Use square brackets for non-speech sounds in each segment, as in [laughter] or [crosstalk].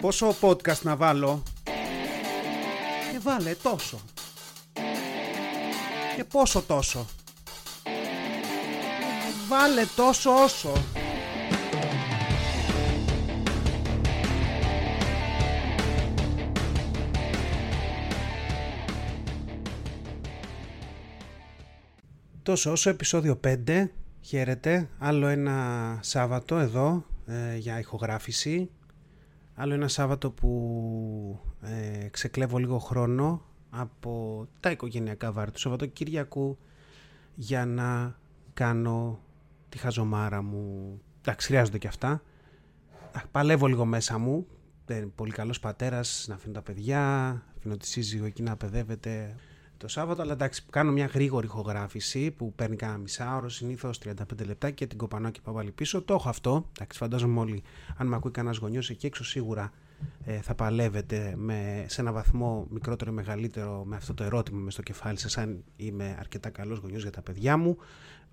Πόσο podcast να βάλω; Και βάλε τόσο. Και πόσο τόσο. Βάλε τόσο όσο. Τόσο όσο επεισόδιο 5. Χαίρετε. Άλλο ένα Σάββατο εδώ ε, για ηχογράφηση. Άλλο ένα Σάββατο που ε, ξεκλέβω λίγο χρόνο από τα οικογενειακά βάρη του Σαββατοκύριακου για να κάνω τη χαζομάρα μου. Εντάξει, χρειάζονται και αυτά. Παλεύω λίγο μέσα μου. Δεν πολύ καλός πατέρας να αφήνω τα παιδιά, αφήνω τη σύζυγο εκεί να παιδεύεται το Σάββατο, αλλά εντάξει, κάνω μια γρήγορη ηχογράφηση που παίρνει κάνα μισάωρο, συνήθως 35 λεπτά και την κοπανώ και πάω πάλι πίσω. Το έχω αυτό. Εντάξει, φαντάζομαι όλοι, αν με ακούει κανένας γονιός εκεί έξω, σίγουρα ε, θα παλεύετε με, σε ένα βαθμό μικρότερο ή μεγαλύτερο με αυτό το ερώτημα μες στο κεφάλι σας, αν είμαι αρκετά καλός γονιός για τα παιδιά μου.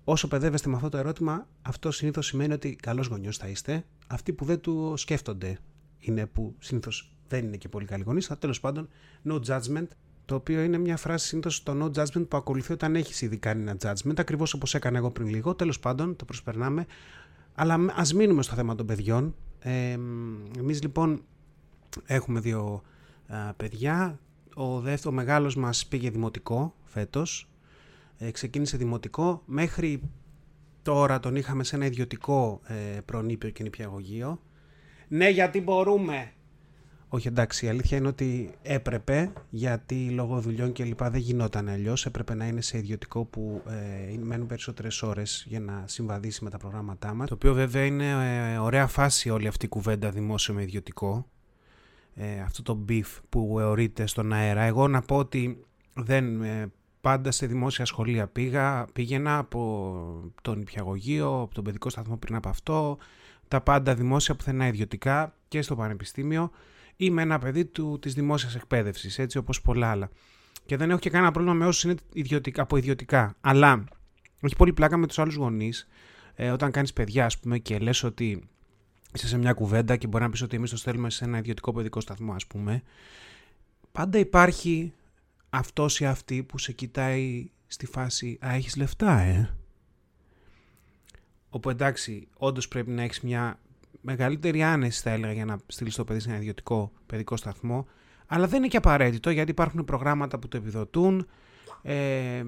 Όσο παιδεύεστε με αυτό το ερώτημα, αυτό συνήθως σημαίνει ότι καλός γονιός θα είστε. Αυτοί που δεν του σκέφτονται είναι που συνήθως δεν είναι και πολύ καλοί γονείς. Τέλος πάντων, no judgment το οποίο είναι μια φράση συνήθως στο no judgment που ακολουθεί όταν έχεις ήδη κάνει ένα judgment, ακριβώς όπως έκανα εγώ πριν λίγο. Τέλος πάντων, το προσπερνάμε. Αλλά ας μείνουμε στο θέμα των παιδιών. Ε, Εμείς λοιπόν έχουμε δύο α, παιδιά. Ο δεύτερο μεγάλος μας πήγε δημοτικό φέτος. Ε, ξεκίνησε δημοτικό. Μέχρι τώρα τον είχαμε σε ένα ιδιωτικό ε, προνήπιο και νηπιαγωγείο. Ναι, γιατί μπορούμε. Όχι εντάξει, η αλήθεια είναι ότι έπρεπε, γιατί λόγω δουλειών και λοιπά δεν γινόταν αλλιώς. Έπρεπε να είναι σε ιδιωτικό που ε, μένουν περισσότερες ώρες για να συμβαδίσει με τα προγράμματά μας. Το οποίο βέβαια είναι ε, ωραία φάση όλη αυτή η κουβέντα δημόσιο με ιδιωτικό. Ε, αυτό το beef που εωρείται στον αέρα. Εγώ να πω ότι δεν ε, πάντα σε δημόσια σχολεία πήγα, πήγαινα από τον υπηαγωγείο, από τον παιδικό σταθμό πριν από αυτό, τα πάντα δημόσια πουθενά ιδιωτικά και στο πανεπιστήμιο. Είμαι ένα παιδί του, της δημόσιας εκπαίδευσης, έτσι όπως πολλά άλλα. Και δεν έχω και κανένα πρόβλημα με όσους είναι ιδιωτικά, από ιδιωτικά. Αλλά έχει πολύ πλάκα με τους άλλους γονείς, ε, όταν κάνεις παιδιά, ας πούμε, και λες ότι είσαι σε μια κουβέντα και μπορεί να πεις ότι εμείς το στέλνουμε σε ένα ιδιωτικό παιδικό σταθμό, ας πούμε. Πάντα υπάρχει αυτός ή αυτή που σε κοιτάει στη φάση «Α, έχεις λεφτά, ε». Όπου εντάξει, όντως πρέπει να έχεις μια μεγαλύτερη άνεση, θα έλεγα, για να στείλεις το παιδί σε ένα ιδιωτικό παιδικό σταθμό. Αλλά δεν είναι και απαραίτητο γιατί υπάρχουν προγράμματα που το επιδοτούν. Ε,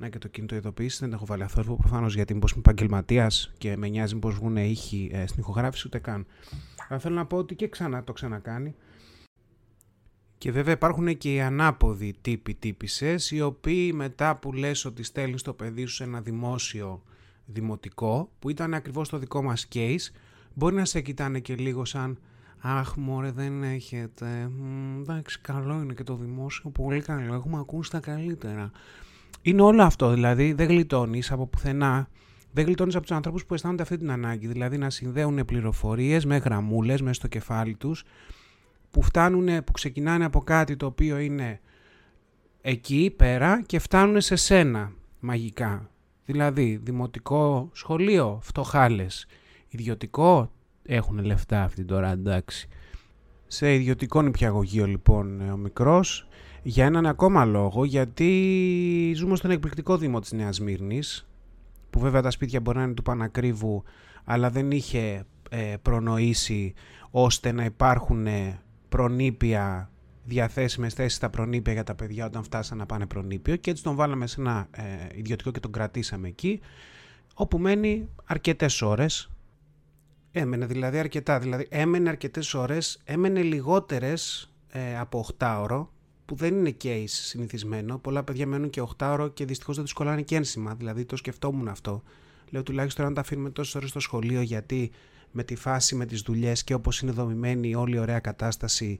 να και το κινητό ειδοποίησης, δεν έχω βάλει αθόρυβο προφανώς γιατί μήπως είμαι επαγγελματίας και με νοιάζει μήπως βγουν ήχοι ε, στην ηχογράφηση, ούτε καν. Αλλά θέλω να πω ότι και ξανά το ξανακάνει. Και βέβαια υπάρχουν και οι ανάποδοι τύποι τύπησες, οι οποίοι μετά που λες ότι στέλνεις το παιδί σου σε ένα δημόσιο δημοτικό, που ήταν ακριβώς το δικό μας case, μπορεί να σε κοιτάνε και λίγο σαν «Αχ μωρέ δεν έχετε, εντάξει καλό είναι και το δημόσιο, πολύ καλό, έχουμε ακούσει τα καλύτερα». Είναι όλο αυτό, δηλαδή δεν γλιτώνεις από πουθενά, δεν γλιτώνεις από τους ανθρώπους που αισθάνονται αυτή την ανάγκη, δηλαδή να συνδέουν πληροφορίες με γραμμούλες μέσα στο κεφάλι τους, που, φτάνουν, που ξεκινάνε από κάτι το οποίο είναι εκεί πέρα και φτάνουν σε σένα μαγικά. Δηλαδή, δημοτικό σχολείο, φτωχάλες. Ιδιωτικό, έχουν λεφτά αυτή τώρα, εντάξει. Σε ιδιωτικό νηπιαγωγείο λοιπόν ο μικρός, για έναν ακόμα λόγο, γιατί ζούμε στον εκπληκτικό δήμο της Νέας Μύρνης, που βέβαια τα σπίτια μπορεί να είναι του Πανακρίβου, αλλά δεν είχε ε, προνοήσει ώστε να υπάρχουν προνήπια διαθέσιμες θέσεις στα προνήπια για τα παιδιά όταν φτάσαν να πάνε προνήπιο και έτσι τον βάλαμε σε ένα ε, ιδιωτικό και τον κρατήσαμε εκεί όπου μένει αρκετές ώρες. Έμενε δηλαδή αρκετά, δηλαδή έμενε αρκετές ώρες, έμενε λιγότερες ε, από 8 ώρο που δεν είναι case συνηθισμένο. Πολλά παιδιά μένουν και 8 ώρο και δυστυχώς δεν τους κολλάνε και ένσημα. Δηλαδή το σκεφτόμουν αυτό. Λέω τουλάχιστον αν τα αφήνουμε τόσες ώρες στο σχολείο γιατί με τη φάση, με τις δουλειές και όπως είναι δομημένη η όλη ωραία κατάσταση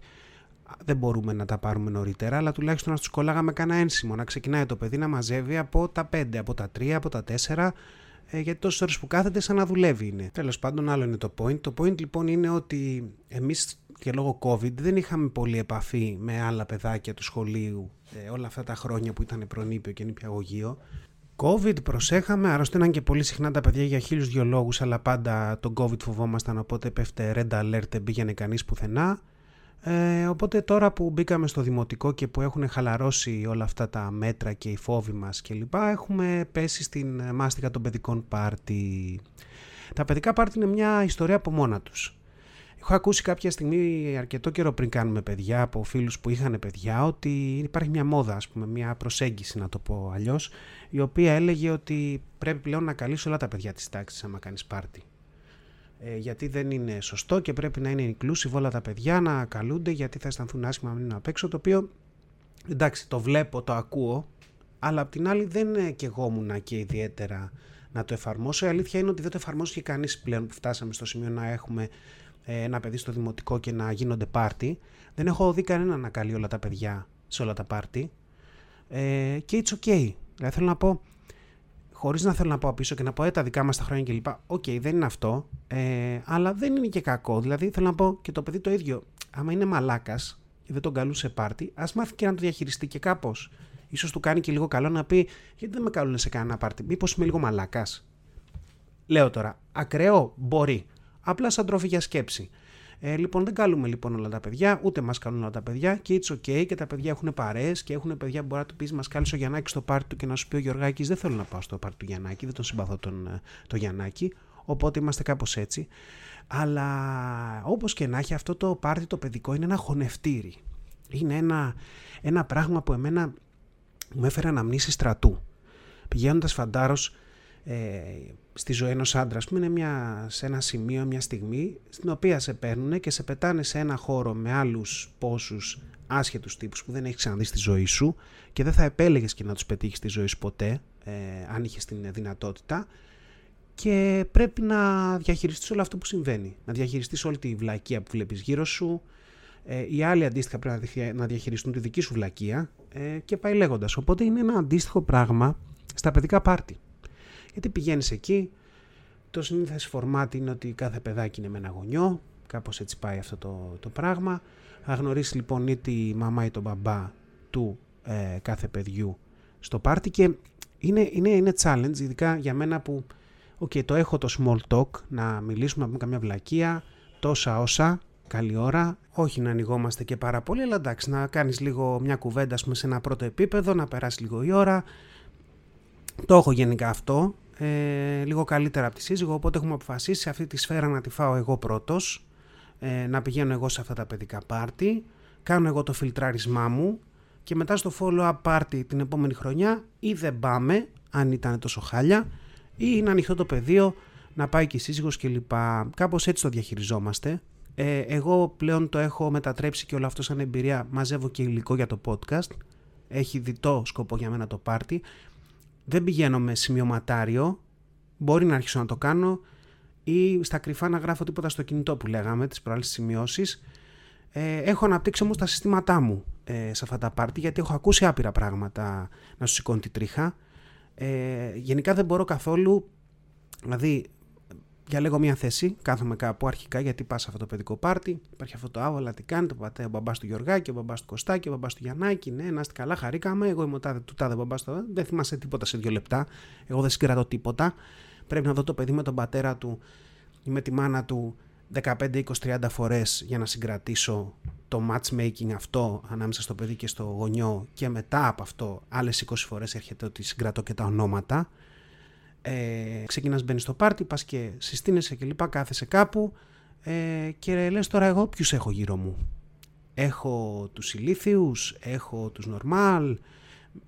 δεν μπορούμε να τα πάρουμε νωρίτερα, αλλά τουλάχιστον να τους κολλάγαμε κανένα ένσημο, να ξεκινάει το παιδί να μαζεύει από τα 5, από τα 3, από τα 4, ε, γιατί τόσες ώρες που κάθεται σαν να δουλεύει είναι. Τέλος πάντων, άλλο είναι το point. Το point λοιπόν είναι ότι εμείς και λόγω COVID δεν είχαμε πολύ επαφή με άλλα παιδάκια του σχολείου ε, όλα αυτά τα χρόνια που ήταν προνήπιο και νηπιαγωγείο. COVID προσέχαμε, αρρωσταίναν και πολύ συχνά τα παιδιά για χίλιους δυο λόγους, αλλά πάντα τον COVID φοβόμασταν, οπότε πέφτε red alert, δεν πήγαινε κανείς πουθενά. Ε, οπότε τώρα που μπήκαμε στο δημοτικό και που έχουν χαλαρώσει όλα αυτά τα μέτρα και οι φόβοι μας κλπ. Έχουμε πέσει στην μάστιγα των παιδικών πάρτι. Τα παιδικά πάρτι είναι μια ιστορία από μόνα τους. Έχω ακούσει κάποια στιγμή αρκετό καιρό πριν κάνουμε παιδιά από φίλους που είχαν παιδιά ότι υπάρχει μια μόδα, ας πούμε, μια προσέγγιση να το πω αλλιώς, η οποία έλεγε ότι πρέπει πλέον να καλείς όλα τα παιδιά της τάξης άμα κάνεις πάρτι. Ε, γιατί δεν είναι σωστό και πρέπει να είναι inclusive όλα τα παιδιά να καλούνται γιατί θα αισθανθούν άσχημα να μείνουν απ' έξω, το οποίο εντάξει το βλέπω, το ακούω, αλλά απ' την άλλη δεν και εγώ και ιδιαίτερα να το εφαρμόσω. Η αλήθεια είναι ότι δεν το εφαρμόζει και κανείς πλέον που φτάσαμε στο σημείο να έχουμε ε, ένα παιδί στο δημοτικό και να γίνονται πάρτι. Δεν έχω δει κανένα να καλεί όλα τα παιδιά σε όλα τα πάρτι. Ε, και it's okay. Δηλαδή θέλω να πω, χωρίς να θέλω να πάω πίσω και να πω ε, τα δικά μας τα χρόνια κλπ. OK, okay, δεν είναι αυτό. Ε, αλλά δεν είναι και κακό. Δηλαδή θέλω να πω και το παιδί το ίδιο. Άμα είναι μαλάκας και δεν τον καλούν σε πάρτι, ας μάθει και να το διαχειριστεί και κάπως. σω του κάνει και λίγο καλό να πει: Γιατί δεν με καλούν σε κανένα πάρτι, Μήπως είμαι λίγο μαλάκας; Λέω τώρα, ακραίο μπορεί απλά σαν τρόφι για σκέψη. Ε, λοιπόν, δεν καλούμε λοιπόν όλα τα παιδιά, ούτε μας καλούν όλα τα παιδιά και it's okay και τα παιδιά έχουν παρέ και έχουν παιδιά που μπορεί να του πεις: Μας κάλεσε ο Γιαννάκης στο πάρτι του και να σου πει ο Γιωργάκης: Δεν θέλω να πάω στο πάρτι του Γιαννάκη, δεν τον συμπαθώ τον, ε, τον Γιαννάκη. Οπότε είμαστε κάπως έτσι. Αλλά όπως και να έχει, αυτό το πάρτι το παιδικό είναι ένα χωνευτήρι. Είναι ένα, ένα πράγμα που εμένα μου έφερε αναμνήσεις στρατού. Πηγαίνοντας φαντάρος ε, στη ζωή ενός άντρα, πούμε, είναι μια, σε ένα σημείο, μια στιγμή, στην οποία σε παίρνουν και σε πετάνε σε ένα χώρο με άλλους πόσους άσχετους τύπους που δεν έχεις ξαναδεί στη ζωή σου και δεν θα επέλεγες και να τους πετύχεις στη ζωή σου ποτέ, ε, αν είχες την δυνατότητα και πρέπει να διαχειριστείς όλο αυτό που συμβαίνει, να διαχειριστείς όλη τη βλακεία που βλέπεις γύρω σου, ε, οι άλλοι αντίστοιχα πρέπει να διαχειριστούν τη δική σου βλακεία ε, και πάει λέγοντας. Οπότε είναι ένα αντίστοιχο πράγμα στα παιδικά πάρτι. Γιατί πηγαίνεις εκεί, το συνήθω φορμάτι είναι ότι κάθε παιδάκι είναι με ένα γονιό, κάπως έτσι πάει αυτό το, το πράγμα. Θα γνωρίσεις λοιπόν είτε η μαμά ή τον μπαμπά του ε, κάθε παιδιού στο πάρτι και είναι, είναι, είναι challenge, ειδικά για μένα που okay, το έχω το small talk, να μιλήσουμε, να πούμε καμιά βλακεία, τόσα όσα, καλή ώρα, όχι να ανοιγόμαστε και πάρα πολύ, αλλά εντάξει, να κάνεις λίγο μια κουβέντα πούμε, σε ένα πρώτο επίπεδο, να περάσεις λίγο η ώρα. Το έχω γενικά αυτό, ε, λίγο καλύτερα από τη σύζυγο, οπότε έχουμε αποφασίσει αυτή τη σφαίρα να τη φάω εγώ πρώτος, ε, να πηγαίνω εγώ σε αυτά τα παιδικά πάρτι, κάνω εγώ το φιλτράρισμά μου και μετά στο follow-up party την επόμενη χρονιά ή δεν πάμε, αν ήταν τόσο χάλια, ή είναι ανοιχτό το πεδίο να πάει και η σύζυγος κλπ. Κάπως έτσι το διαχειριζόμαστε. Ε, εγώ πλέον το έχω μετατρέψει και όλο αυτό σαν εμπειρία, μαζεύω και υλικό για το podcast. Έχει διτό σκοπό για μένα το πάρτι δεν πηγαίνω με σημειωματάριο, μπορεί να αρχίσω να το κάνω ή στα κρυφά να γράφω τίποτα στο κινητό που λέγαμε, τις προάλλες σημειώσεις. Ε, έχω αναπτύξει όμως τα συστήματά μου ε, σε αυτά τα πάρτι γιατί έχω ακούσει άπειρα πράγματα να σου σηκώνει τη τρίχα. Ε, γενικά δεν μπορώ καθόλου, δηλαδή διαλέγω μια θέση, κάθομαι κάπου αρχικά γιατί πας σε αυτό το παιδικό πάρτι. Υπάρχει αυτό το άβολα, τι κάνει, το πατέ, ο μπαμπάς του Γιωργάκη, ο μπαμπάς του Κωστάκη, ο μπαμπάς του Γιαννάκη. Ναι, να είστε καλά, χαρήκαμε. Εγώ είμαι ο τάδε του τάδε μπαμπάς του. Δεν θυμάσαι τίποτα σε δύο λεπτά. Εγώ δεν συγκρατώ τίποτα. Πρέπει να δω το παιδί με τον πατέρα του ή με τη μάνα του 15, 20, 30 φορές για να συγκρατήσω το matchmaking αυτό ανάμεσα στο παιδί και στο γονιό και μετά από αυτό άλλες 20 φορές έρχεται ότι συγκρατώ και τα ονόματα ε, ξεκινάς μπαίνεις στο πάρτι, πας και συστήνεσαι και λοιπά, κάθεσαι κάπου ε, και λες τώρα εγώ ποιους έχω γύρω μου; Έχω τους ηλίθιους, έχω τους νορμάλ,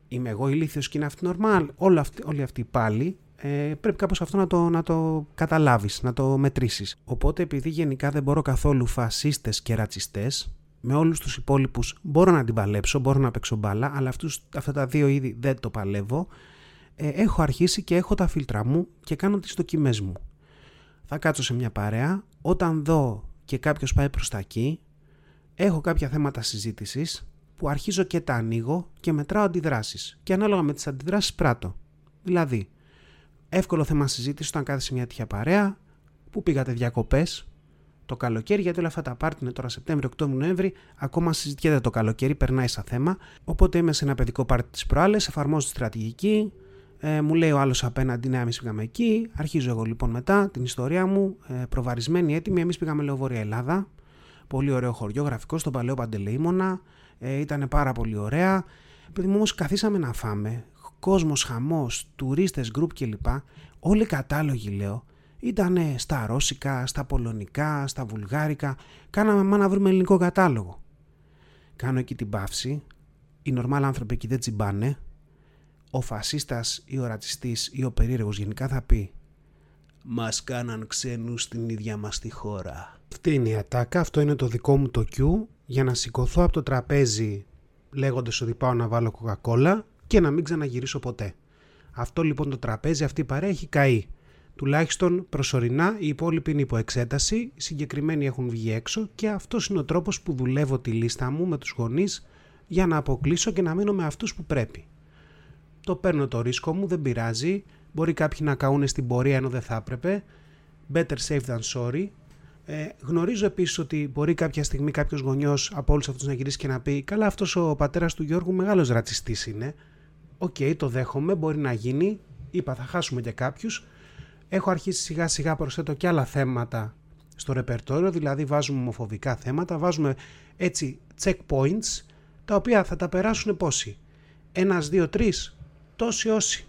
είμαι εγώ ηλίθιος και είναι αυτοί νορμάλ, όλοι αυτοί, όλοι αυτοί πάλι ε, πρέπει κάπως αυτό να το, να το καταλάβεις, να το μετρήσεις. Οπότε επειδή γενικά δεν μπορώ καθόλου φασίστες και ρατσιστές, με όλους τους υπόλοιπους μπορώ να την παλέψω, μπορώ να παίξω μπάλα, αλλά αυτούς, αυτά τα δύο είδη δεν το παλεύω, ε, έχω αρχίσει και έχω τα φίλτρα μου και κάνω τις δοκιμές μου. Θα κάτσω σε μια παρέα, όταν δω και κάποιος πάει προς τα εκεί, έχω κάποια θέματα συζήτησης που αρχίζω και τα ανοίγω και μετράω αντιδράσεις και ανάλογα με τις αντιδράσεις πράττω. Δηλαδή, εύκολο θέμα συζήτηση όταν κάθεσαι σε μια τέτοια παρέα, που πήγατε διακοπές, το καλοκαίρι, γιατί όλα αυτά τα πάρτι είναι τώρα Σεπτέμβριο, Οκτώβριο, Νοέμβρη, ακόμα συζητιέται το καλοκαίρι, περνάει σαν θέμα. Οπότε είμαι σε ένα παιδικό πάρτι της προάλλες, εφαρμόζω τη στρατηγική, ε, μου λέει ο άλλος απέναντι, ναι, εμείς πήγαμε εκεί. Αρχίζω εγώ λοιπόν μετά την ιστορία μου, ε, προβαρισμένη, έτοιμη. Εμείς πήγαμε, λέω, Βόρεια Ελλάδα. Πολύ ωραίο χωριό γραφικό στον παλαιό Παντελεήμονα. Ε, ήταν πάρα πολύ ωραία. Παιδί μου όμως καθίσαμε να φάμε. Κόσμος, χαμός, τουρίστες, γκρουπ κλπ. Όλοι οι κατάλογοι λέω ήταν στα ρώσικα, στα πολωνικά, στα βουλγάρικα. Κάναμε μα να βρούμε ελληνικό κατάλογο. Κάνω εκεί την παύση. Οι νορμάλ άνθρωποι εκεί δεν τσιμπάνε. Ο φασίστας ή ο ρατσιστής ή ο περίεργος γενικά θα πει «Μας κάναν ξένους στην ίδια μας τη χώρα». Αυτή είναι η ατάκα, αυτό είναι το δικό μου το Q για να σηκωθώ από το τραπέζι λέγοντας ότι πάω να βάλω κοκακόλα και να μην ξαναγυρίσω ποτέ. Αυτό λοιπόν το τραπέζι, αυτή η παρέα έχει καεί. Τουλάχιστον προσωρινά οι υπόλοιποι είναι υπό εξέταση, οι συγκεκριμένοι έχουν βγει έξω και αυτός είναι ο τρόπος που δουλεύω τη λίστα μου με τους γονείς για να αποκλείσω και να μείνω με αυτούς που πρέπει. Το παίρνω το ρίσκο μου, δεν πειράζει. Μπορεί κάποιοι να καούν στην πορεία ενώ δεν θα έπρεπε. Better safe than sorry. Ε, γνωρίζω επίσης ότι μπορεί κάποια στιγμή κάποιος γονιός από όλους αυτούς να γυρίσει και να πει: Καλά, αυτός ο πατέρας του Γιώργου μεγάλος ρατσιστής είναι. Οκ, το δέχομαι, μπορεί να γίνει. Είπα, θα χάσουμε και κάποιους έχω αρχίσει σιγά σιγά προσθέτω και άλλα θέματα στο ρεπερτόριο, δηλαδή βάζουμε ομοφοβικά θέματα, βάζουμε έτσι checkpoints, τα οποία θα τα περάσουν πόσοι; Ένας, δύο, τρεις, τόσοι όσοι.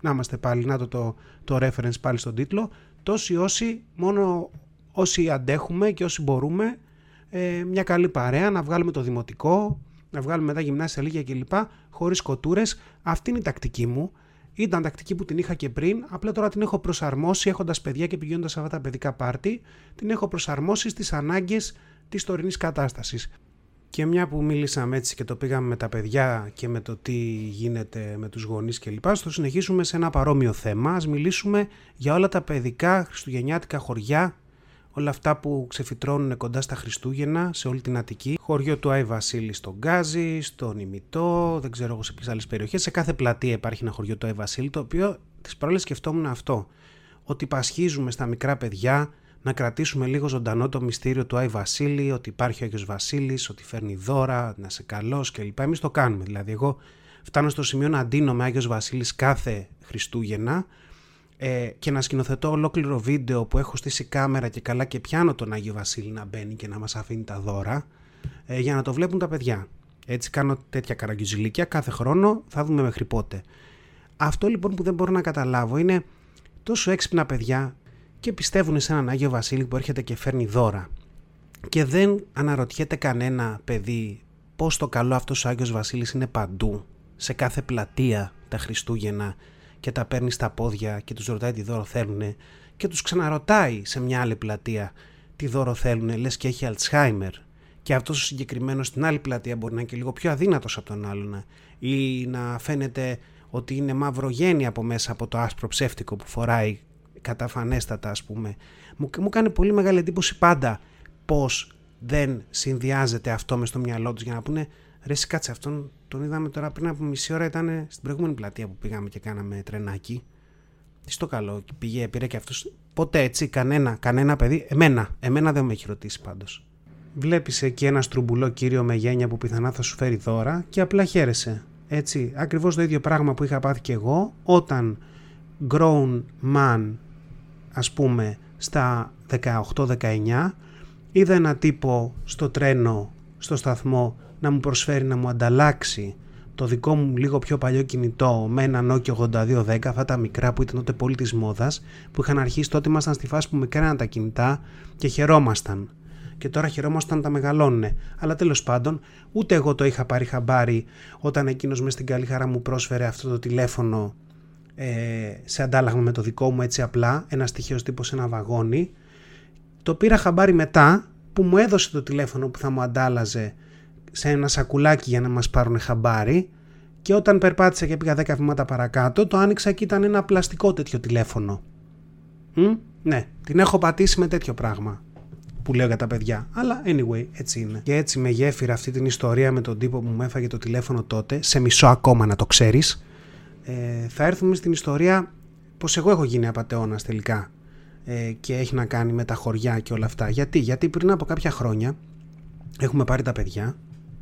Να είμαστε πάλι, να το, το, το reference πάλι στον τίτλο. Τόσοι όσοι, μόνο όσοι αντέχουμε και όσοι μπορούμε, ε, μια καλή παρέα, να βγάλουμε το δημοτικό, να βγάλουμε μετά γυμνάσια λίγια κλπ. Χωρίς κοτούρες. Αυτή είναι η τακτική μου. Ήταν τακτική που την είχα και πριν, απλά τώρα την έχω προσαρμόσει έχοντας παιδιά και πηγαίνοντας σε αυτά τα παιδικά πάρτι, την έχω προσαρμόσει στις ανάγκες της τωρινής κατάστασης. Και μια που μίλησαμε έτσι και το πήγαμε με τα παιδιά και με το τι γίνεται με τους γονείς κλπ. Στο συνεχίσουμε σε ένα παρόμοιο θέμα. Ας μιλήσουμε για όλα τα παιδικά χριστουγεννιάτικα χωριά όλα αυτά που ξεφυτρώνουν κοντά στα Χριστούγεννα σε όλη την Αττική. Χωριό του Άι Βασίλη στον Γκάζι, στον Ημιτό, δεν ξέρω εγώ σε ποιες άλλες περιοχές. Σε κάθε πλατεία υπάρχει ένα χωριό του Άι Βασίλη, το οποίο τις προάλλε σκεφτόμουν αυτό. Ότι πασχίζουμε στα μικρά παιδιά να κρατήσουμε λίγο ζωντανό το μυστήριο του Άι Βασίλη, ότι υπάρχει ο Άγιος Βασίλης, ότι φέρνει δώρα, να σε καλός κλπ. Εμείς το κάνουμε. Δηλαδή εγώ φτάνω στο σημείο να αντίνομαι Άγιος Βασίλης κάθε Χριστούγεννα ε, και να σκηνοθετώ ολόκληρο βίντεο που έχω στήσει κάμερα και καλά και πιάνω τον Άγιο Βασίλη να μπαίνει και να μας αφήνει τα δώρα ε, για να το βλέπουν τα παιδιά. Έτσι κάνω τέτοια καραγκιουζιλίκια κάθε χρόνο, θα δούμε μέχρι πότε. Αυτό λοιπόν που δεν μπορώ να καταλάβω είναι τόσο έξυπνα παιδιά και πιστεύουν σε έναν Άγιο Βασίλη που έρχεται και φέρνει δώρα. Και δεν αναρωτιέται κανένα παιδί πώς το καλό αυτός ο Άγιος Βασίλης είναι παντού, σε κάθε πλατεία τα Χριστούγεννα και τα παίρνει στα πόδια και τους ρωτάει τι δώρο θέλουν και τους ξαναρωτάει σε μια άλλη πλατεία τι δώρο θέλουν, λες και έχει Αλτσχάιμερ. Και αυτός ο συγκεκριμένος στην άλλη πλατεία μπορεί να είναι και λίγο πιο αδύνατος από τον άλλον ή να φαίνεται ότι είναι μαύρο γέννη από μέσα από το άσπρο ψεύτικο που φοράει καταφανέστατα ας πούμε. Μου, μου κάνει πολύ μεγάλη εντύπωση πάντα πως δεν συνδυάζεται αυτό μες στο μυαλό τους για να πούνε Ρε κάτσε αυτόν τον είδαμε τώρα πριν από μισή ώρα ήταν στην προηγούμενη πλατεία που πήγαμε και κάναμε τρενάκι. Τι στο καλό, πήγε, πήρε και αυτός. Ποτέ έτσι, κανένα, κανένα παιδί, εμένα, εμένα δεν με έχει ρωτήσει πάντως. Βλέπεις εκεί ένα στρουμπουλό κύριο με γένεια που πιθανά θα σου φέρει δώρα και απλά χαίρεσαι. Έτσι, ακριβώς το ίδιο πράγμα που είχα πάθει και εγώ όταν grown man, ας πούμε, στα 18-19, είδα ένα τύπο στο τρένο, στο σταθμό να μου προσφέρει να μου ανταλλάξει το δικό μου λίγο πιο παλιό κινητό με ένα Nokia 8210, αυτά τα μικρά που ήταν τότε πολύ της μόδας, που είχαν αρχίσει τότε ήμασταν στη φάση που μικράναν τα κινητά και χαιρόμασταν. Και τώρα χαιρόμασταν να τα μεγαλώνουν. Αλλά τέλος πάντων, ούτε εγώ το είχα πάρει χαμπάρι όταν εκείνος μες στην καλή χαρά μου πρόσφερε αυτό το τηλέφωνο ε, σε αντάλλαγμα με το δικό μου έτσι απλά, ένας στοιχείος τύπος σε ένα βαγόνι. Το πήρα χαμπάρι μετά που μου έδωσε το τηλέφωνο που θα μου αντάλλαζε σε ένα σακουλάκι για να μας πάρουν χαμπάρι και όταν περπάτησα και πήγα 10 βήματα παρακάτω το άνοιξα και ήταν ένα πλαστικό τέτοιο τηλέφωνο. Μ; Ναι, την έχω πατήσει με τέτοιο πράγμα που λέω για τα παιδιά. Αλλά anyway, έτσι είναι. Και έτσι με γέφυρα αυτή την ιστορία με τον τύπο που μου έφαγε το τηλέφωνο τότε, σε μισό ακόμα να το ξέρεις, ε, θα έρθουμε στην ιστορία πως εγώ έχω γίνει απαταιώνας τελικά ε, και έχει να κάνει με τα χωριά και όλα αυτά. Γιατί, Γιατί πριν από κάποια χρόνια έχουμε πάρει τα παιδιά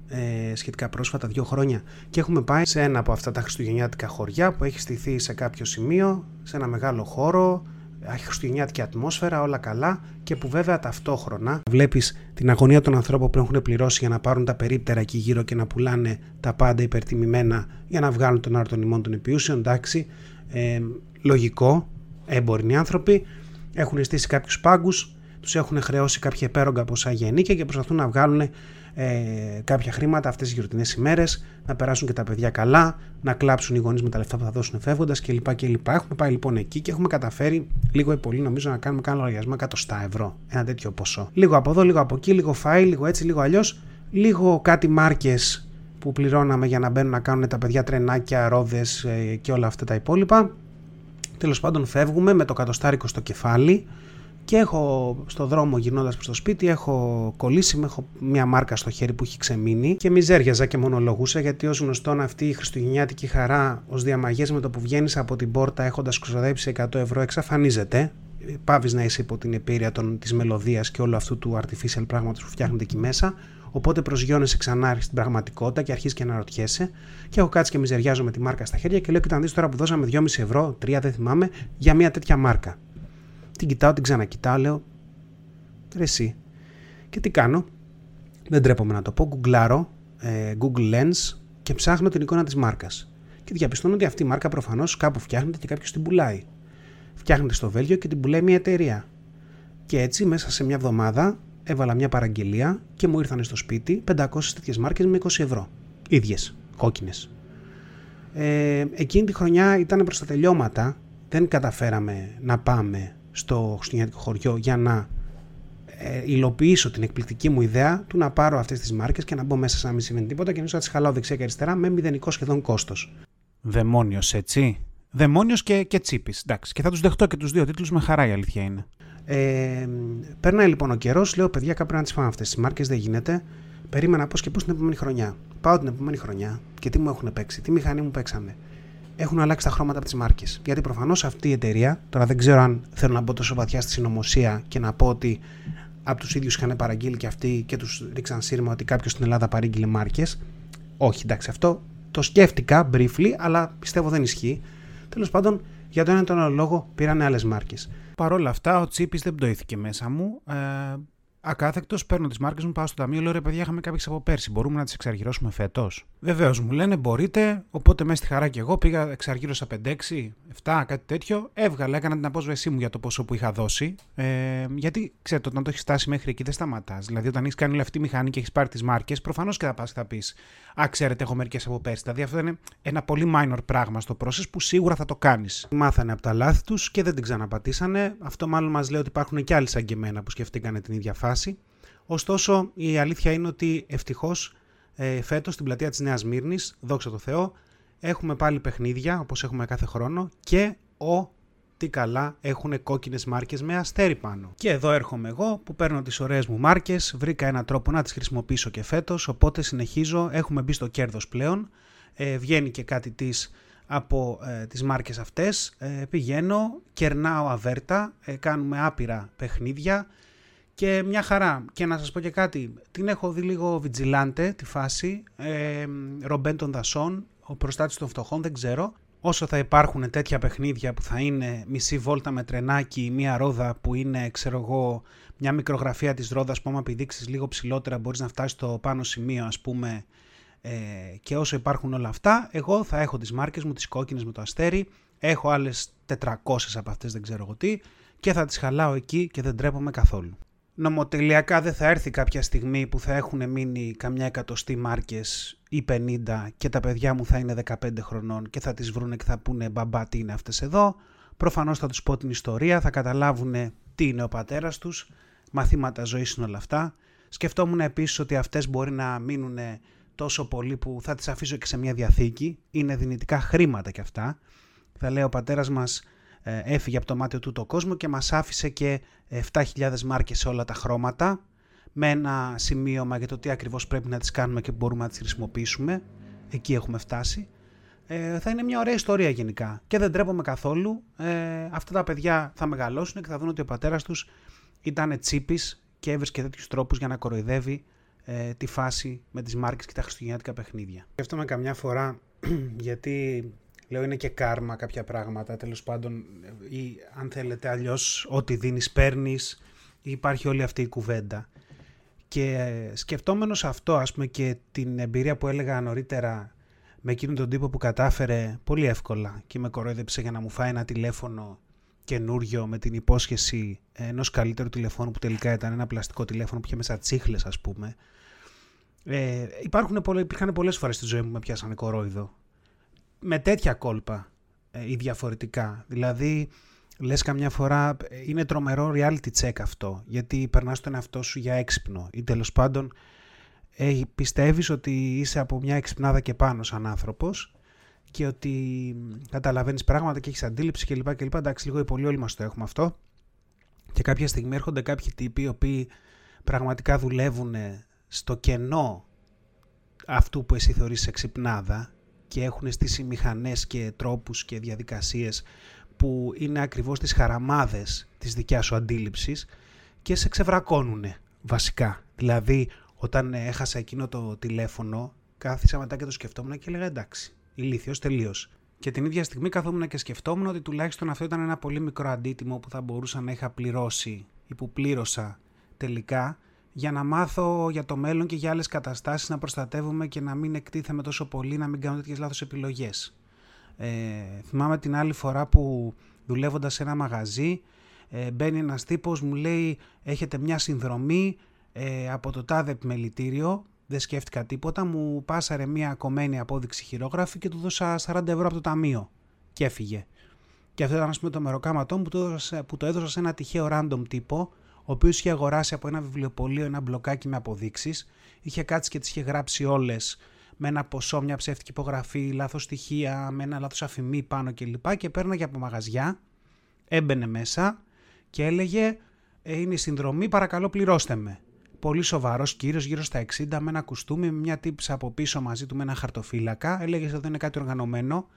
ε, σχετικά πρόσφατα, δύο χρόνια, και έχουμε πάει σε ένα από αυτά τα χριστουγεννιάτικα χωριά που έχει στηθεί σε κάποιο σημείο, σε ένα μεγάλο χώρο, χριστουγεννιάτικη ατμόσφαιρα, όλα καλά και που βέβαια ταυτόχρονα βλέπεις την αγωνία των ανθρώπων που έχουν πληρώσει για να πάρουν τα περίπτερα εκεί γύρω και να πουλάνε τα πάντα υπερτιμημένα για να βγάλουν τον άρτον ημών των επιούσεων, εντάξει, ε, λογικό, έμποροι άνθρωποι, έχουν στήσει κάποιους πάγκους, τους έχουν χρεώσει κάποια επέρογκα ποσά γενίκια και προσπαθούν να βγάλουν ε, κάποια χρήματα αυτές τις γιορτινές ημέρες, να περάσουν και τα παιδιά καλά, να κλάψουν οι γονείς με τα λεφτά που θα δώσουν φεύγοντας κλπ. κλπ. Έχουμε πάει λοιπόν εκεί και έχουμε καταφέρει λίγο ή πολύ νομίζω να κάνουμε κάνα λογαριασμό 100 ευρώ. Ένα τέτοιο ποσό. Λίγο από εδώ, λίγο από εκεί, λίγο φάι, λίγο έτσι, λίγο αλλιώς. Λίγο κάτι μάρκες που πληρώναμε για να μπαίνουν να κάνουν τα παιδιά τρενάκια, ρόδες ε, και όλα αυτά τα υπόλοιπα. Τέλος πάντων, φεύγουμε με το κατοστάρικο στο κεφάλι και έχω στο δρόμο γυρνώντας προς το σπίτι έχω κολλήσει, με έχω μια μάρκα στο χέρι που έχει ξεμείνει και μιζέριαζα και μονολογούσα γιατί ως γνωστόν αυτή η χριστουγεννιάτικη χαρά ως διαμαγές με το που βγαίνεις από την πόρτα έχοντας ξοδέψει 100 ευρώ εξαφανίζεται. Πάβεις να είσαι υπό την επίρρεια των, της μελωδίας και όλου αυτού του artificial πράγματος που φτιάχνεται εκεί μέσα. Οπότε προσγειώνεσαι ξανά στην πραγματικότητα και αρχίζεις και να ρωτιέσαι και έχω κάτσει και μιζεριάζω με τη μάρκα στα χέρια και λέω κοίτα δεις τώρα που δώσαμε 2,5 ευρώ, 3 δεν θυμάμαι, για μια τέτοια μάρκα την κοιτάω, την ξανακοιτάω, λέω ρε εσύ. Και τι κάνω, δεν τρέπομαι να το πω, γκουγκλάρω ε, Google Lens και ψάχνω την εικόνα της μάρκας. Και διαπιστώνω ότι αυτή η μάρκα προφανώς κάπου φτιάχνεται και κάποιος την πουλάει. Φτιάχνεται στο Βέλγιο και την πουλάει μια εταιρεία. Και έτσι μέσα σε μια εβδομάδα έβαλα μια παραγγελία και μου ήρθαν στο σπίτι 500 τέτοιες μάρκες με 20 ευρώ. Ίδιες, κόκκινες. Ε, εκείνη τη χρονιά ήταν προς τα τελειώματα, δεν καταφέραμε να πάμε στο χριστουγεννιάτικο χωριό για να ε, υλοποιήσω την εκπληκτική μου ιδέα του να πάρω αυτές τις μάρκες και να μπω μέσα σαν να μην σημαίνει τίποτα και να τις χαλάω δεξιά και αριστερά με μηδενικό σχεδόν κόστος. Δαιμόνιος, έτσι. Δαιμόνιος και, και τσίπης. Εντάξει. Και θα τους δεχτώ και τους δύο τίτλους με χαρά η αλήθεια είναι. Ε, περνάει λοιπόν ο καιρός, λέω παιδιά, κάπου να τις φάμε αυτές τις μάρκες, δεν γίνεται. Περίμενα πώς και πώς την επόμενη χρονιά. Πάω την επόμενη χρονιά και τι μου έχουν παίξει, τι μηχανή μου παίξανε έχουν αλλάξει τα χρώματα από τι μάρκε. Γιατί προφανώς αυτή η εταιρεία, τώρα δεν ξέρω αν θέλω να μπω τόσο βαθιά στη συνωμοσία και να πω ότι από τους ίδιους είχαν παραγγείλει και αυτοί και τους ρίξαν σύρμα ότι κάποιος στην Ελλάδα παρήγγειλε μάρκες. Όχι, εντάξει, αυτό το σκέφτηκα briefly, αλλά πιστεύω δεν ισχύει. Τέλος πάντων, για τον ένα τον άλλο λόγο πήραν άλλες μάρκες. Παρ' όλα αυτά, ο Τσίπης δεν πτωήθηκε μέσα μου. Ε, Ακάθεκτος, παίρνω τις μάρκες μου, πάω στο ταμείο, λέω ρε παιδιά, είχαμε κάποιες από πέρσι. Μπορούμε να τις εξαργυρώσουμε φέτος; Βεβαίως μου λένε μπορείτε, οπότε μέσα στη χαρά και εγώ πήγα, εξαργύρωσα 5-6, 7, κάτι τέτοιο. Έβγαλα, έκανα την απόσβεσή μου για το ποσό που είχα δώσει. Ε, γιατί ξέρετε, όταν το έχεις φτάσει μέχρι εκεί δεν σταματάς. Δηλαδή, όταν έχεις κάνει όλη αυτή τη μηχανή και έχεις πάρει τις μάρκες, προφανώς και θα πας και θα πεις Α, ξέρετε, έχω μερικές από πέρσι. Δηλαδή, αυτό είναι ένα πολύ minor πράγμα στο process που σίγουρα θα το κάνεις. Μάθανε από τα λάθη τους και δεν την ξαναπατήσανε. Αυτό μάλλον μας λέει ότι υπάρχουν και άλλοι σαν και εμένα που σκεφτήκανε την ίδια φάση. Ωστόσο, η αλήθεια είναι ότι ευτυχώς ε, φέτος στην πλατεία της Νέας Μύρνης, δόξα τω Θεώ, έχουμε πάλι παιχνίδια όπως έχουμε κάθε χρόνο και ο τι καλά έχουν κόκκινες μάρκες με αστέρι πάνω. Και εδώ έρχομαι εγώ που παίρνω τις ωραίες μου μάρκες, βρήκα έναν τρόπο να τις χρησιμοποιήσω και φέτος, οπότε συνεχίζω. Έχουμε μπει στο κέρδος πλέον. Ε, βγαίνει και κάτι της από ε, τις μάρκες αυτές. Ε, πηγαίνω, κερνάω αβέρτα, ε, κάνουμε άπειρα παιχνίδια και μια χαρά. Και να σας πω και κάτι, την έχω δει λίγο βιτζιλάντε τη φάση, ε, ρομπέν των δασών, ο προστάτης των φτωχών, δεν ξέρω. Όσο θα υπάρχουν τέτοια παιχνίδια που θα είναι μισή βόλτα με τρενάκι, μία ρόδα που είναι, ξέρω εγώ, μια μικρογραφία της ρόδας που άμα πηδήξεις λίγο ψηλότερα μπορείς να φτάσεις στο πάνω σημείο, ας πούμε, ε, και όσο υπάρχουν όλα αυτά, εγώ θα έχω τις μάρκες μου, τις κόκκινες με το αστέρι, έχω άλλες 400 από αυτές δεν ξέρω εγώ τι, και θα τις χαλάω εκεί και δεν τρέπομαι καθόλου νομοτελειακά δεν θα έρθει κάποια στιγμή που θα έχουν μείνει καμιά εκατοστή μάρκες ή 50 και τα παιδιά μου θα είναι 15 χρονών και θα τις βρούνε και θα πούνε μπαμπά τι είναι αυτές εδώ. Προφανώς θα τους πω την ιστορία, θα καταλάβουν τι είναι ο πατέρας τους, μαθήματα ζωής είναι όλα αυτά. Σκεφτόμουν επίσης ότι αυτές μπορεί να μείνουν τόσο πολύ που θα τις αφήσω και σε μια διαθήκη, είναι δυνητικά χρήματα κι αυτά. Θα λέει ο πατέρας μας ε, έφυγε από το μάτι του το κόσμο και μας άφησε και 7.000 μάρκες σε όλα τα χρώματα με ένα σημείωμα για το τι ακριβώς πρέπει να τις κάνουμε και μπορούμε να τις χρησιμοποιήσουμε. Εκεί έχουμε φτάσει. Ε, θα είναι μια ωραία ιστορία γενικά και δεν τρέπομαι καθόλου. Ε, αυτά τα παιδιά θα μεγαλώσουν και θα δουν ότι ο πατέρας τους ήταν τσίπης και έβρισκε τέτοιους τρόπους για να κοροϊδεύει ε, τη φάση με τις μάρκες και τα χριστουγεννιάτικα παιχνίδια. Σκέφτομαι καμιά φορά [clears throat] γιατί Λέω είναι και κάρμα κάποια πράγματα, τέλος πάντων, ή αν θέλετε αλλιώς, ό,τι δίνεις παίρνεις, υπάρχει όλη αυτή η κουβέντα. Και ε, σκεφτόμενος αυτό, ας πούμε, και την εμπειρία που έλεγα νωρίτερα με εκείνον τον τύπο που κατάφερε πολύ εύκολα και με κορόιδεψε για να μου φάει ένα τηλέφωνο καινούριο με την υπόσχεση ενός καλύτερου τηλεφώνου που τελικά ήταν ένα πλαστικό τηλέφωνο που είχε μέσα τσίχλες, ας πούμε. Ε, υπάρχουν, υπήρχαν πολλές φορές στη ζωή μου που με πιάσανε κορόιδο. Με τέτοια κόλπα ε, ή διαφορετικά. Δηλαδή, λες καμιά φορά, ε, είναι τρομερό reality check αυτό, γιατί περνάς τον εαυτό σου για έξυπνο ή τέλος πάντων ε, πιστεύεις ότι είσαι από μια εξυπνάδα και πάνω σαν άνθρωπος και ότι καταλαβαίνεις πράγματα και έχεις αντίληψη κλπ. κλπ. Εντάξει, λίγο ή πολύ όλοι μας το έχουμε αυτό. Και κάποια στιγμή έρχονται κάποιοι τύποι οι οποίοι πραγματικά δουλεύουν στο κενό αυτού που εσύ θεωρείς εξυπνάδα και έχουν στήσει μηχανές και τρόπους και διαδικασίες που είναι ακριβώς τις χαραμάδες της δικιάς σου αντίληψης και σε ξεβρακώνουν βασικά. Δηλαδή όταν έχασα εκείνο το τηλέφωνο κάθισα μετά και το σκεφτόμουν και έλεγα εντάξει ηλίθιος τελείως. Και την ίδια στιγμή καθόμουν και σκεφτόμουν ότι τουλάχιστον αυτό ήταν ένα πολύ μικρό αντίτιμο που θα μπορούσα να είχα πληρώσει ή που πλήρωσα τελικά για να μάθω για το μέλλον και για άλλες καταστάσεις να προστατεύομαι και να μην εκτίθεμαι τόσο πολύ, να μην κάνω τέτοιες λάθος επιλογές. Ε, θυμάμαι την άλλη φορά που δουλεύοντας σε ένα μαγαζί ε, μπαίνει ένας τύπος, μου λέει έχετε μια συνδρομή ε, από το τάδε επιμελητήριο δεν σκέφτηκα τίποτα, μου πάσαρε μια κομμένη απόδειξη χειρόγραφη και του δώσα 40 ευρώ από το ταμείο και έφυγε. Και αυτό ήταν ας πούμε το μεροκάματό μου που το, έδωσα, που το έδωσα σε ένα τυχαίο random τύπο, ο οποίος είχε αγοράσει από ένα βιβλιοπωλείο ένα μπλοκάκι με αποδείξεις, είχε κάτσει και τις είχε γράψει όλες με ένα ποσό, μια ψεύτικη υπογραφή, λάθος στοιχεία, με ένα λάθος αφημί πάνω κλπ. Και, και πέρναγε από μαγαζιά, έμπαινε μέσα και έλεγε «Ε, είναι η συνδρομή, παρακαλώ πληρώστε με πολύ σοβαρός κύριος, γύρω στα 60, με ένα κουστούμι, με μια τύψη από πίσω μαζί του με ένα χαρτοφύλακα. Έλεγε ότι είναι κάτι οργανωμένο.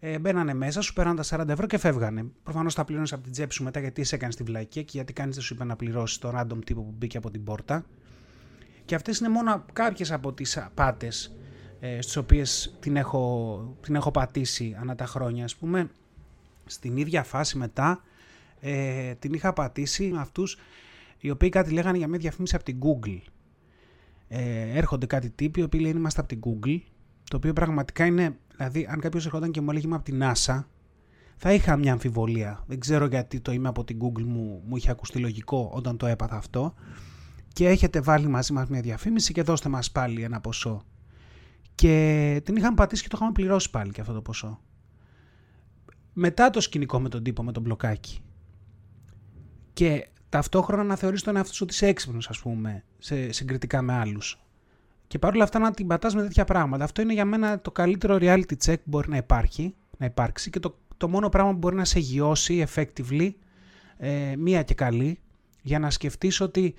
Ε, μπαίνανε μέσα, σου πέραν τα 40 ευρώ και φεύγανε. Προφανώς τα πλήρωνε από την τσέπη σου μετά γιατί σε έκανε τη βλακία και γιατί κανείς δεν σου είπε να πληρώσεις τον random τύπο που μπήκε από την πόρτα. Και αυτές είναι μόνο κάποιες από τις απάτες ε, στις οποίες την έχω, την έχω πατήσει ανά τα χρόνια. Α πούμε, στην ίδια φάση μετά ε, την είχα πατήσει με αυτούς οι οποίοι κάτι λέγανε για μια διαφήμιση από την Google. Ε, έρχονται κάτι τύποι οι οποίοι λένε είμαστε από την Google, το οποίο πραγματικά είναι, δηλαδή αν κάποιος ερχόταν και μου έλεγε είμαι από την NASA, θα είχα μια αμφιβολία. Δεν ξέρω γιατί το είμαι από την Google μου, μου είχε ακουστεί λογικό όταν το έπαθα αυτό. Και έχετε βάλει μαζί μας μια διαφήμιση και δώστε μας πάλι ένα ποσό. Και την είχαμε πατήσει και το είχαμε πληρώσει πάλι και αυτό το ποσό. Μετά το σκηνικό με τον τύπο με τον μπλοκάκι. Και ταυτόχρονα να θεωρείς τον εαυτό σου ότι είσαι έξυπνος, ας πούμε, σε, συγκριτικά με άλλους. Και παρόλα αυτά να την πατάς με τέτοια πράγματα. Αυτό είναι για μένα το καλύτερο reality check που μπορεί να υπάρχει, να υπάρξει και το, το μόνο πράγμα που μπορεί να σε γιώσει effectively, ε, μία και καλή, για να σκεφτείς ότι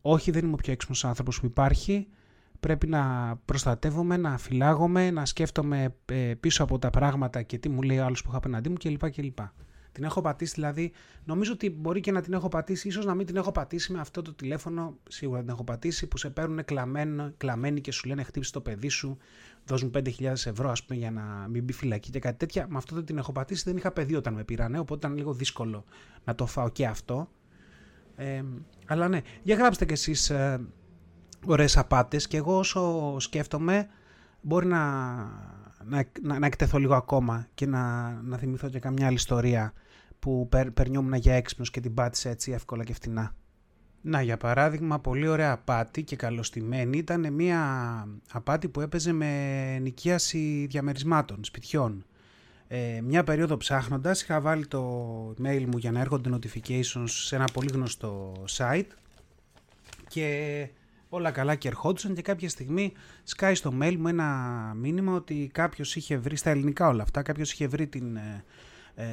όχι δεν είμαι ο πιο έξυπνος άνθρωπος που υπάρχει, πρέπει να προστατεύομαι, να φυλάγομαι, να σκέφτομαι ε, πίσω από τα πράγματα και τι μου λέει ο άλλος που έχω απέναντί μου κλπ. Την έχω πατήσει δηλαδή. Νομίζω ότι μπορεί και να την έχω πατήσει, ίσως να μην την έχω πατήσει με αυτό το τηλέφωνο. Σίγουρα την έχω πατήσει που σε παίρνουν κλαμμένοι και σου λένε χτύπησε το παιδί σου, δώσ' μου 5.000 ευρώ, ας πούμε, για να μην μπει φυλακή και κάτι τέτοια. Με αυτό δεν την έχω πατήσει. Δεν είχα παιδί όταν με πήρανε, οπότε ήταν λίγο δύσκολο να το φάω και αυτό. Ε, αλλά ναι, για γράψτε κι εσείς ε, ωραίες απάτες και εγώ όσο σκέφτομαι μπορεί να, να, να, να εκτεθώ λίγο ακόμα και να, να θυμηθώ και καμιά άλλη ιστορία που περ, περνιόμουν για έξυπνος και την πάτησα έτσι εύκολα και φτηνά. Να, για παράδειγμα, πολύ ωραία απάτη και καλοστημένη ήταν μια απάτη που έπαιζε με νοικίαση διαμερισμάτων, σπιτιών. Ε, μια περίοδο ψάχνοντας είχα βάλει το mail μου για να έρχονται notifications σε ένα πολύ γνωστό site και όλα καλά και ερχόντουσαν και κάποια στιγμή σκάει στο mail μου ένα μήνυμα ότι κάποιος είχε βρει, στα ελληνικά όλα αυτά, κάποιος είχε βρει την, ε, ε,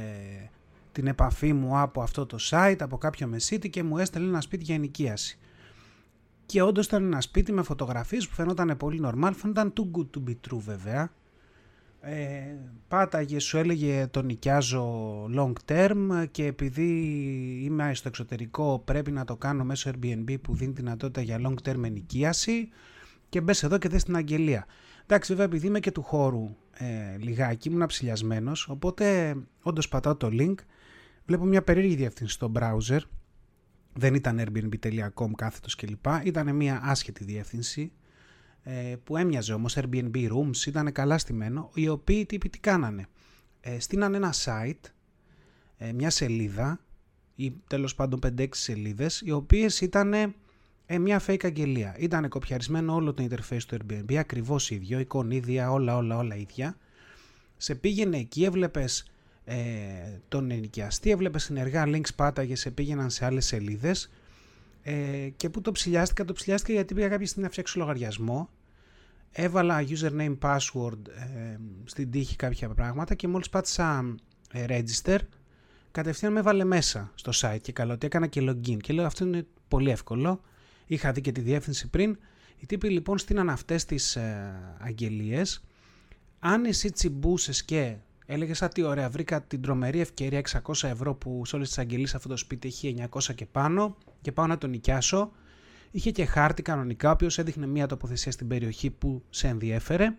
την επαφή μου από αυτό το site, από κάποιο μεσίτη και μου έστελνε ένα σπίτι για ενοικίαση. Και όντως ήταν ένα σπίτι με φωτογραφίες που φαινόταν πολύ normal, φαίνονταν too good to be true βέβαια. Ε, πάταγε, σου έλεγε το νοικιάζω long term και επειδή είμαι στο εξωτερικό πρέπει να το κάνω μέσω Airbnb που δίνει δυνατότητα για long term ενοικίαση και μπες εδώ και δες την αγγελία. Εντάξει, βέβαια, επειδή είμαι και του χώρου ε, λιγάκι, ήμουν ψηλιασμένος, οπότε όντως πατάω το link. Βλέπω μια περίεργη διεύθυνση στο browser. Δεν ήταν airbnb.com κάθετος κλπ. Ήταν μια άσχετη διεύθυνση ε, που έμοιαζε όμως Airbnb Rooms, ήταν καλά στημένο, οι οποίοι τι, τι κάνανε. Ε, στείνανε ένα site, ε, μια σελίδα ή τέλος πάντων 5-6 σελίδες, οι οποίες ήταν ε, μια fake αγγελία. Ήταν κοπιαρισμένο όλο το interface του Airbnb, ακριβώς ίδιο, εικονίδια, όλα όλα όλα ίδια. Σε πήγαινε εκεί, έβλεπες ε, τον ενοικιαστή, έβλεπες συνεργά links πάταγες, σε πήγαιναν σε άλλες σελίδες. Ε, και που το ψηλιάστηκα, το ψηλιάστηκα γιατί πήγα κάποια στιγμή να φτιάξω λογαριασμό. Έβαλα username password ε, στην τύχη κάποια πράγματα και μόλις πάτησα ε, register κατευθείαν με έβαλε μέσα στο site και καλό ότι έκανα και login. Και λέω αυτό είναι πολύ εύκολο. Είχα δει και τη διεύθυνση πριν. Οι τύποι λοιπόν στείναν αυτές τις ε, αγγελίες. Αν εσύ τσιμπούσες και έλεγε Α, τι ωραία, βρήκα την τρομερή ευκαιρία 600 ευρώ που σε όλες τις αγγελίες αυτό το σπίτι έχει 900 και πάνω και πάω να το νοικιάσω. Είχε και χάρτη κανονικά, ο οποίος έδειχνε μια τοποθεσία στην περιοχή που σε ενδιέφερε.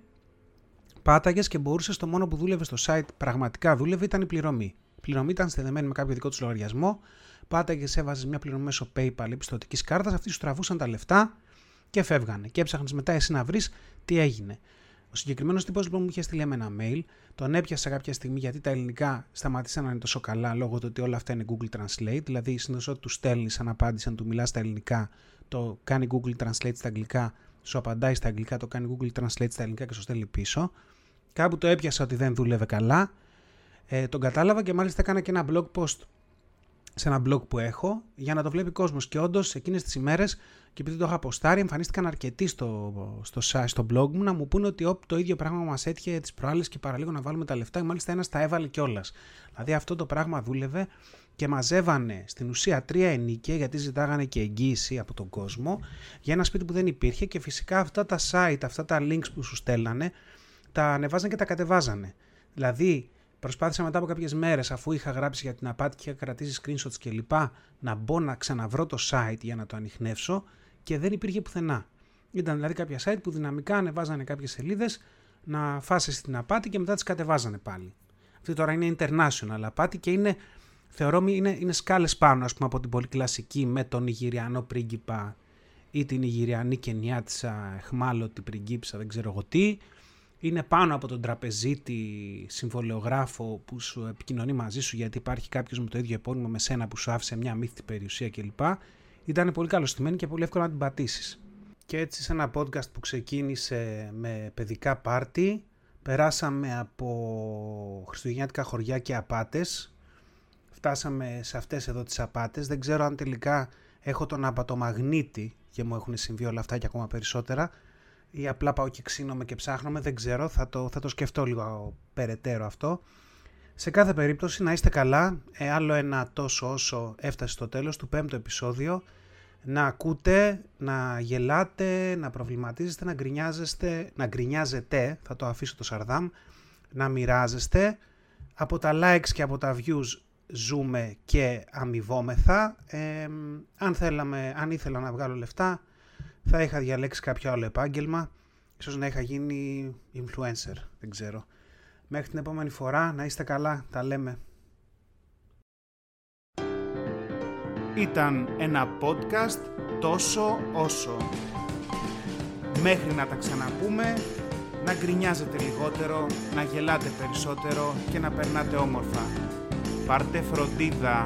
Πάταγες και μπορούσες το μόνο που δούλευε στο site, πραγματικά δούλευε, ήταν η πληρωμή. Η πληρωμή ήταν στεδεμένη με κάποιο δικό του λογαριασμό. Πάταγες, έβαζες μια πληρωμή μέσω PayPal ή πιστοτική κάρτας. Αυτοί σου τραβούσαν τα λεφτά και φεύγανε. Και έψαχνες μετά εσύ να βρεις τι έγινε. Ο συγκεκριμένος τύπος λοιπόν μου είχε στείλει ένα mail, τον έπιασα κάποια στιγμή γιατί τα ελληνικά σταματήσαν να είναι τόσο καλά λόγω του ότι όλα αυτά είναι Google Translate. Δηλαδή, συνήθως ό,τι του στέλνεις, αν απάντηση, αν του μιλάς στα ελληνικά, το κάνει Google Translate στα αγγλικά, σου απαντάει στα αγγλικά, το κάνει Google Translate στα ελληνικά και σου στέλνει πίσω. Κάπου το έπιασα ότι δεν δούλευε καλά. Ε, τον κατάλαβα και μάλιστα έκανα και ένα blog post σε ένα blog που έχω για να το βλέπει κόσμος. Και όντως εκείνες τις ημέρες και επειδή το είχα αποστάρει, εμφανίστηκαν αρκετοί στο, στο, στο blog μου να μου πούνε ότι όπ, το ίδιο πράγμα μας έτυχε τις προάλλες και παραλίγο να βάλουμε τα λεφτά. Και μάλιστα ένας τα έβαλε κιόλας. Δηλαδή αυτό το πράγμα δούλευε και μαζεύανε στην ουσία τρία ενίκια γιατί ζητάγανε και εγγύηση από τον κόσμο για ένα σπίτι που δεν υπήρχε και φυσικά αυτά τα site, αυτά τα links που σου στέλνανε τα ανεβάζανε και τα κατεβάζανε. Δηλαδή Προσπάθησα μετά από κάποιες μέρες, αφού είχα γράψει για την απάτη και είχα κρατήσει screenshots κλπ., να μπω να ξαναβρω το site για να το ανοιχνεύσω και δεν υπήρχε πουθενά. Ήταν δηλαδή κάποια site που δυναμικά ανεβάζανε κάποιες σελίδες να φάσεις την απάτη και μετά τις κατεβάζανε πάλι. Αυτή τώρα είναι international απάτη και είναι, θεωρώ, είναι, είναι σκάλες πάνω ας πούμε, από την πολύ κλασική με τον Ιγυριανό πρίγκιπα ή την Ιγυριανή Κενιάτσα, εχμάλωτη πριγκίψα, δεν ξέρω εγώ τι, είναι πάνω από τον τραπεζίτη συμβολεογράφο που σου επικοινωνεί μαζί σου γιατί υπάρχει κάποιος με το ίδιο επώνυμο με σένα που σου άφησε μια μύθιτη περιουσία κλπ. Ήταν πολύ καλωστημένη και πολύ εύκολο να την πατήσεις. Και έτσι σε ένα podcast που ξεκίνησε με παιδικά πάρτι περάσαμε από χριστουγεννιάτικα χωριά και απάτες φτάσαμε σε αυτές εδώ τις απάτες δεν ξέρω αν τελικά έχω τον απατομαγνήτη και μου έχουν συμβεί όλα αυτά και ακόμα περισσότερα ή απλά πάω και ξύνομαι και ψάχνομαι, δεν ξέρω, θα το, θα το σκεφτώ λίγο περαιτέρω αυτό. Σε κάθε περίπτωση να είστε καλά, ε, άλλο ένα τόσο όσο έφτασε στο τέλος του πέμπτου επεισόδιο, να ακούτε, να γελάτε, να προβληματίζεστε, να γκρινιάζεστε, να γκρινιάζετε, θα το αφήσω το σαρδάμ, να μοιράζεστε. Από τα likes και από τα views ζούμε και αμοιβόμεθα. Ε, αν, θέλαμε, αν ήθελα να βγάλω λεφτά, θα είχα διαλέξει κάποιο άλλο επάγγελμα, ίσως να είχα γίνει influencer, δεν ξέρω. Μέχρι την επόμενη φορά, να είστε καλά, τα λέμε. Ήταν ένα podcast τόσο όσο. Μέχρι να τα ξαναπούμε, να γκρινιάζετε λιγότερο, να γελάτε περισσότερο και να περνάτε όμορφα. Πάρτε φροντίδα